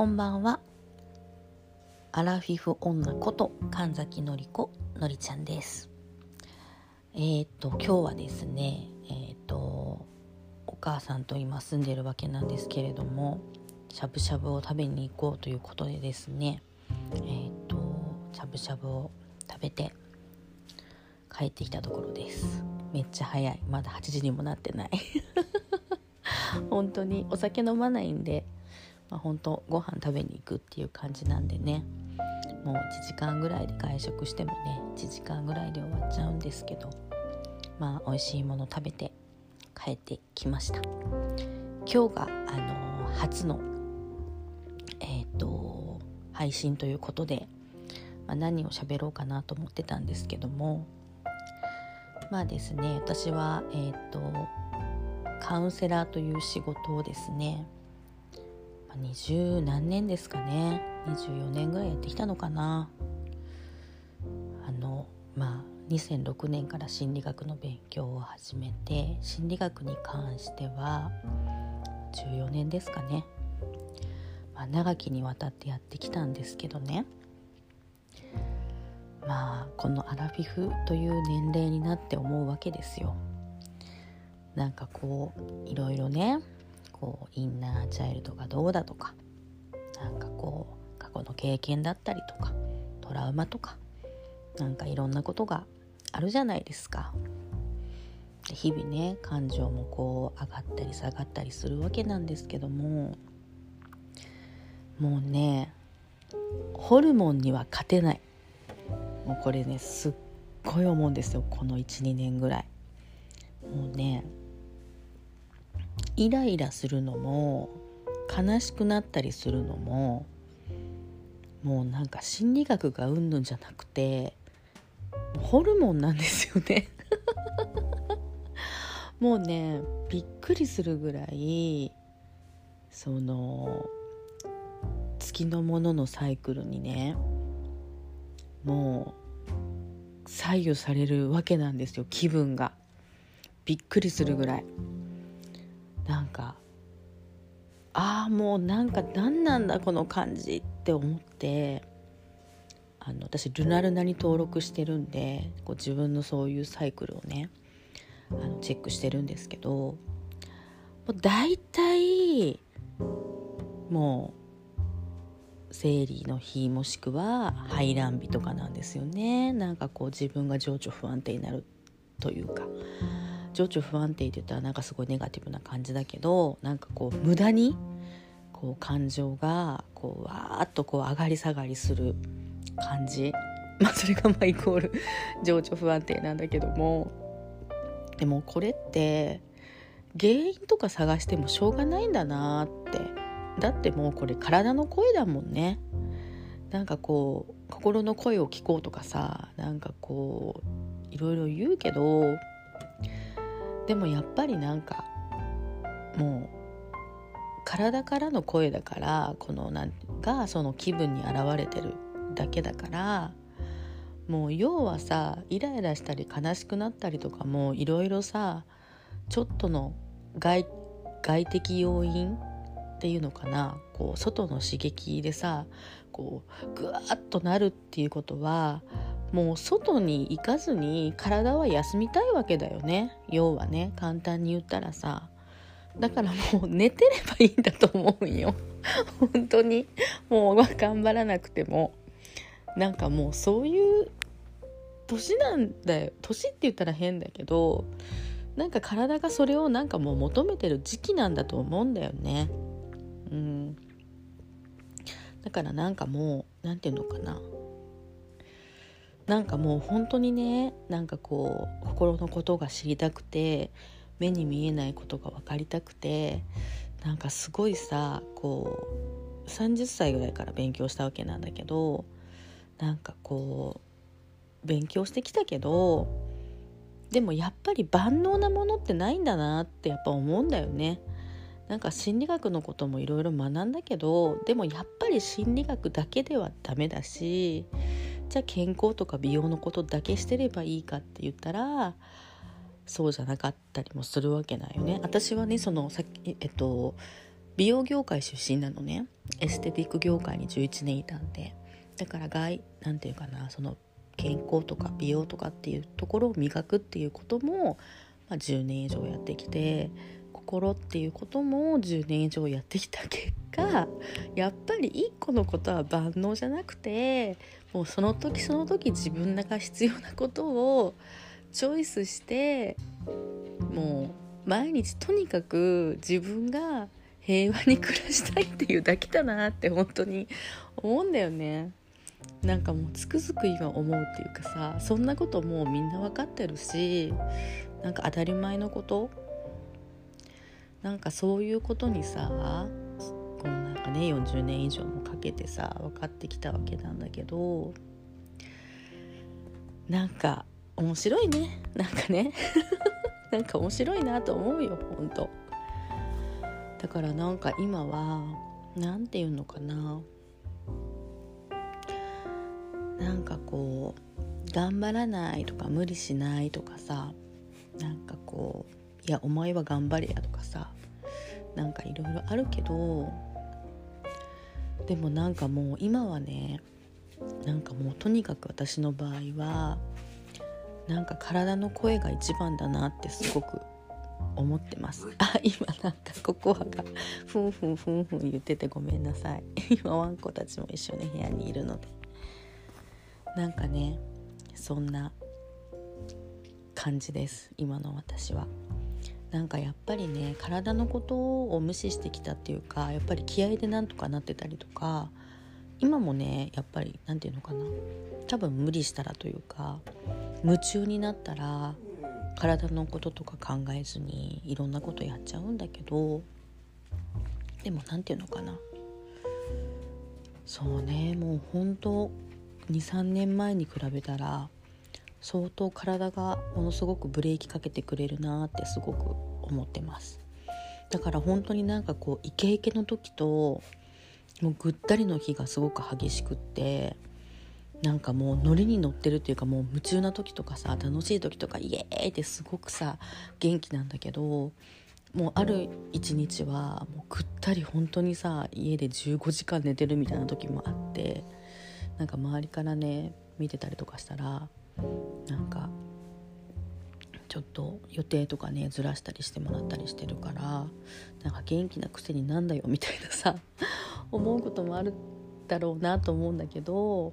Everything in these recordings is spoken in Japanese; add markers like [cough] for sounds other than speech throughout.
こんばんは。アラフィフ女こと神崎のりこのりちゃんです。えっ、と今日はですねえっ、とお母さんと今住んでるわけなんですけれどもしゃぶしゃぶを食べに行こうということでですねえっ、としゃぶしゃぶを食べて帰ってきたところです。めっちゃ早い。まだ8時にもなってない。[laughs] 本当にお酒飲まないんでまあ、本当ご飯食べに行くっていう感じなんでね。もう1時間ぐらいで外食してもね1時間ぐらいで終わっちゃうんですけど。まあ美味しいもの食べて帰ってきました。今日があのー、初のえっ、ー、と配信ということで、まあ、何を喋ろうかなと思ってたんですけども。まあですね私はえっ、ー、とカウンセラーという仕事をですね二十何年ですかね。24年ぐらいやってきたのかな。あのまあ2006年から心理学の勉強を始めて心理学に関しては14年ですかね、まあ、長きにわたってやってきたんですけどね。まあこのアラフィフという年齢になって思うわけですよ。なんかこういろいろねこうインナーチャイルドがどうだとかなんかこう過去の経験だったりとかトラウマとかなんかいろんなことがあるじゃないですか。日々ね感情もこう上がったり下がったりするわけなんですけどももうねホルモンには勝てない。もうこれねすっごい思うんですよ。この12年ぐらい。もうねイライラするのも悲しくなったりするのももうなんか心理学がうんぬんじゃなくてホルモンなんですよね [laughs] もうねびっくりするぐらいその月のもののサイクルにねもう左右されるわけなんですよ気分がびっくりするぐらい。なんかああもうなんか何なんだこの感じって思ってあの私ルナルナに登録してるんでこう自分のそういうサイクルをねあのチェックしてるんですけどもう大体もう生理の日もしくは排卵日とかなんですよね。なんかこう自分が情緒不安定になるというか。情緒不安定って言ったらなんかすごいネガティブな感じだけどなんかこう無駄にこう感情がこうわーっとこう上がり下がりする感じ。[laughs] まあそれがまあイコール [laughs] 情緒不安定なんだけども。でもこれって原因とか探してもしょうがないんだなって。だってもうこれ体の声だもんね。なんかこう心の声を聞こうとかさなんかこういろいろ言うけどでもやっぱりなんかもう体からの声だからこのなんがその気分に表れてるだけだからもう要はさイライラしたり悲しくなったりとかもいろいろさちょっとの外的要因っていうのかな？こう外の刺激でさこうぐわっとなるっていうことはもう外に行かずに体は休みたいわけだよね。要はね簡単に言ったらさ。だからもう寝てればいいんだと思うんよ。本当に。もう頑張らなくても。なんかもうそういう年なんだよ。年って言ったら変だけどなんか体がそれをなんかもう求めてる時期なんだと思うんだよね。うんだからなんかもう何て言うのかななんかもう本当にねなんかこう心のことが知りたくて目に見えないことが分かりたくてなんかすごいさこう30歳ぐらいから勉強したわけなんだけどなんかこう勉強してきたけどでもやっぱり万能なものってないんだなってやっぱ思うんだよね。なんか心理学のこともいろいろ学んだけどでもやっぱり心理学だけではダメだしじゃあ健康とか美容のことだけしてればいいかって言ったらそうじゃなかったりもするわけないよね。私はねそのさっきえっと美容業界出身なのねエステティック業界に11年いたんでだから外なんていうかなその健康とか美容とかっていうところを磨くっていうことも、まあ、10年以上やってきて心っていうことも10年以上やってきた結果やっぱり1個のことは万能じゃなくてもうその時その時自分らが必要なことをチョイスしてもう毎日とにかく自分が平和に暮らしたいっていうだけだなって本当に思うんだよね。なんかもうつくづく今思うっていうかさそんなこともうみんな分かってるしなんか当たり前のことなんかそういうことにさこのなんかね40年以上もかけてさ分かってきたわけなんだけどなんか面白いね。なんかね。[laughs] なんか面白いなと思うよほんと。だからなんか今は何て言うのかな。なんかこう頑張らないとか無理しないとかさなんかこういやお前は頑張れやとかさなんかいろいろあるけどでもなんかもう今はねなんかもうとにかく私の場合はなんか体の声が一番だなってすごく思ってます。あ今なんかココアがふんふんふんふん言っててごめんなさい。[laughs] 今ワンコたちも一緒に部屋にいるので。なんかねそんな感じです今の私は。なんかやっぱりね体のことを無視してきたっていうかやっぱり気合でなんとかなってたりとか今もねやっぱり何て言うのかな多分無理したらというか夢中になったら体のこととか考えずにいろんなことやっちゃうんだけどでも何て言うのかなそうねもうほんと23年前に比べたら相当体がものすごくブレーキかけてくれるなってすごく思ってます。だから本当になんかこうイケイケの時ともうぐったりの日がすごく激しくってなんかもうノリに乗ってるっていうかもう夢中な時とかさ楽しい時とかイエーイってすごくさ元気なんだけどもうある一日はもうぐったり本当にさ家で15時間寝てるみたいな時もあってなんか周りからね見てたりとかしたらなんかちょっと予定とかねずらしたりしてもらったりしてるからなんか元気なくせになんだよみたいなさ [laughs] 思うこともあるだろうなと思うんだけど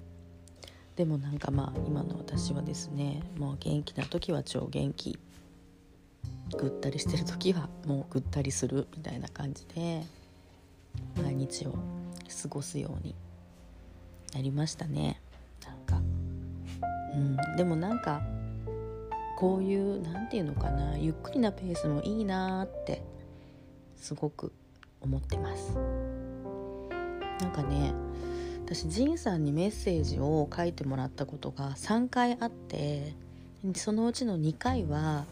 でもなんかまあ今の私はですねもう元気な時は超元気。ぐったりしてる時はもうぐったりするみたいな感じで毎日を過ごすようになりましたね。うん、でもなんかこういう何て言うのかなゆっくりなペースもいいなってすごく思ってます。なんかね私ジンさんにメッセージを書いてもらったことが3回あってそのうちの2回は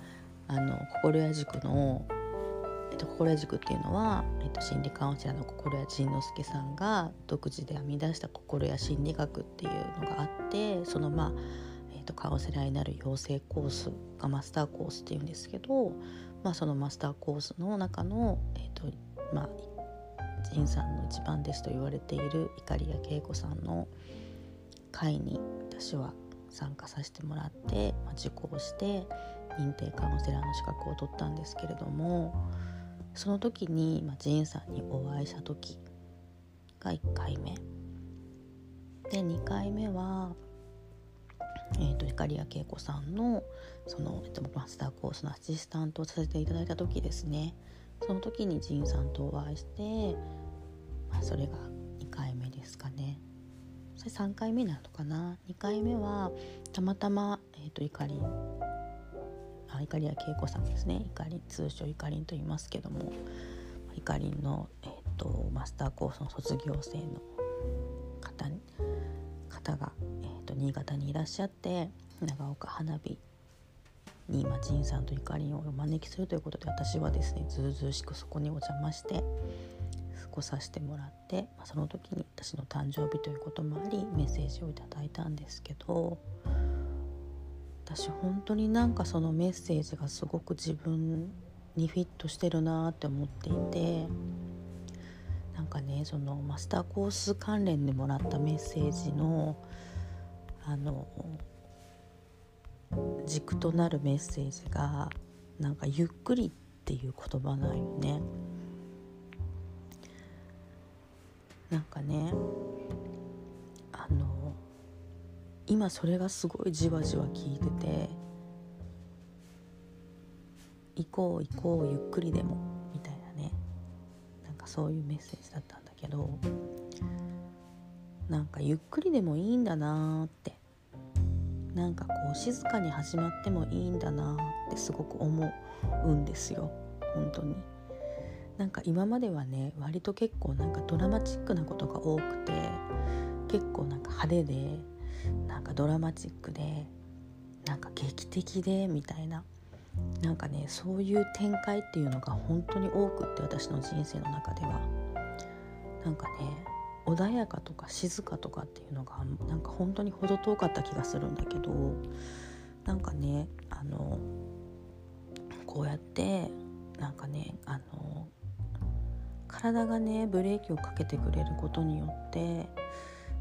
あの心屋塾のえっと、心屋塾っていうのは、えっと、心理カウンセラーの心屋仁之助さんが独自で編み出した心屋心理学っていうのがあってそのまあとカウンセラーになる養成コースがマスターコースっていうんですけど、まあ、そのマスターコースの中の、えーとまあ、仁さんの一番弟子と言われている碇谷恵子さんの会に私は参加させてもらって、まあ、受講して認定カウンセラーの資格を取ったんですけれどもその時に、まあ、ジンさんにお会いした時が1回目。で2回目はえーと、光谷恵子さんのその、えーと、マスターコースのアシスタントをさせていただいた時ですね。その時にジンさんとお会いして、まあ、それが2回目ですかね。それ3回目なのかな？2回目はたまたま、えーと、いかりあいかりや恵子さんですね。いかり通称いかりんと言いますけどもいかりんの、えー、とマスターコースの卒業生の方方が新潟にいらっしゃって長岡花火に今仁さんとゆかりんをお招きするということで私はですねずうずうしくそこにお邪魔して過ごさせてもらって、まあ、その時に私の誕生日ということもありメッセージをいただいたんですけど私本当になんかそのメッセージがすごく自分にフィットしてるなって思っていてなんかねそのマスターコース関連でもらったメッセージのあの軸となるメッセージがなんかゆっくりっていう言葉なんよね。なんかねあの今それがすごいじわじわ聞いてて行こう行こうゆっくりでもみたいなねなんかそういうメッセージだったんだけどなんかゆっくりでもいいんだなーってなんかこう静かに始まってもいいんだなってすごく思うんですよ。本当に。なんか今まではね割と結構なんかドラマチックなことが多くて結構なんか派手でなんかドラマチックでなんか劇的でみたいな。なんかねそういう展開っていうのが本当に多くって私の人生の中では。なんかね穏やかとか静かとかっていうのがなんか本当に程遠かった気がするんだけどなんかねあのこうやってなんかねあの体がねブレーキをかけてくれることによって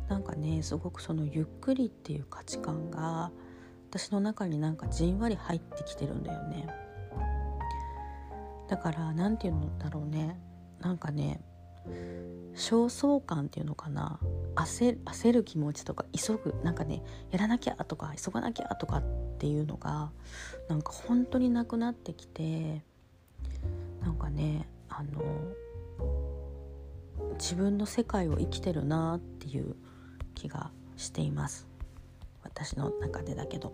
なんかねすごくそのゆっくりっていう価値観が私の中になんかじんわり入ってきてるんだよね。だから何て言うんだろうね。なんかね焦燥感っていうのかな？焦焦る気持ちとか急ぐ。なんかねやらなきゃとか急がなきゃとかっていうのがなんか本当になくなってきてなんかねあの自分の世界を生きてるなっていう気がしています。私の中でだけど。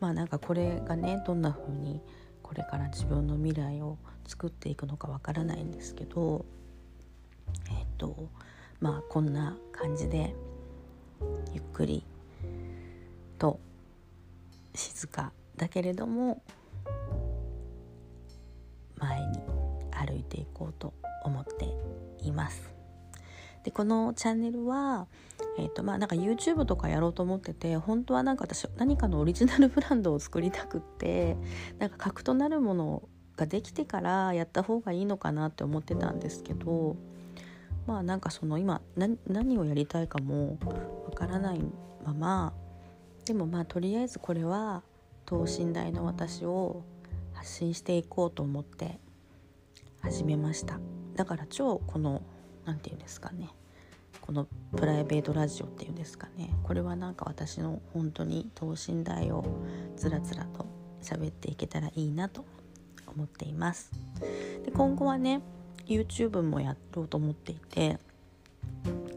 まあなんかこれがねどんな風にこれから自分の未来を作っていくのかわからないんですけどえっ、とまあこんな感じでゆっくりと静かだけれども前に歩いていこうと思っています。でこのチャンネルは、えーとまあ、なんか YouTube とかやろうと思ってて本当はなんか私何かのオリジナルブランドを作りたくってなんか核となるものができてからやった方がいいのかなって思ってたんですけどまあなんかその今何をやりたいかもわからないままでもまあとりあえずこれは等身大の私を発信していこうと思って始めました。だから超この何て言うんですかねこのプライベートラジオっていうんですかねこれはなんか私の本当に等身大をつらつらと喋っていけたらいいなと思っています。で今後はね YouTube もやろうと思っていて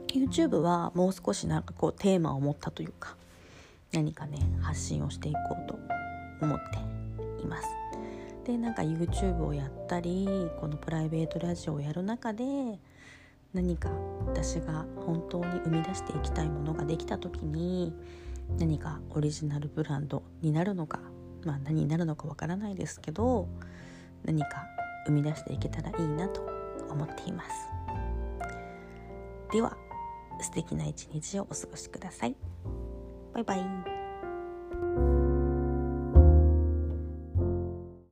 YouTube はもう少しなんかこうテーマを持ったというか何かね発信をしていこうと思っています。でなんか YouTube をやったりこのプライベートラジオをやる中で何か私が本当に生み出していきたいものができた時に何かオリジナルブランドになるのかまあ何になるのかわからないですけど何か生み出していけたらいいなと思っています。では素敵な一日をお過ごしください。バイバイ。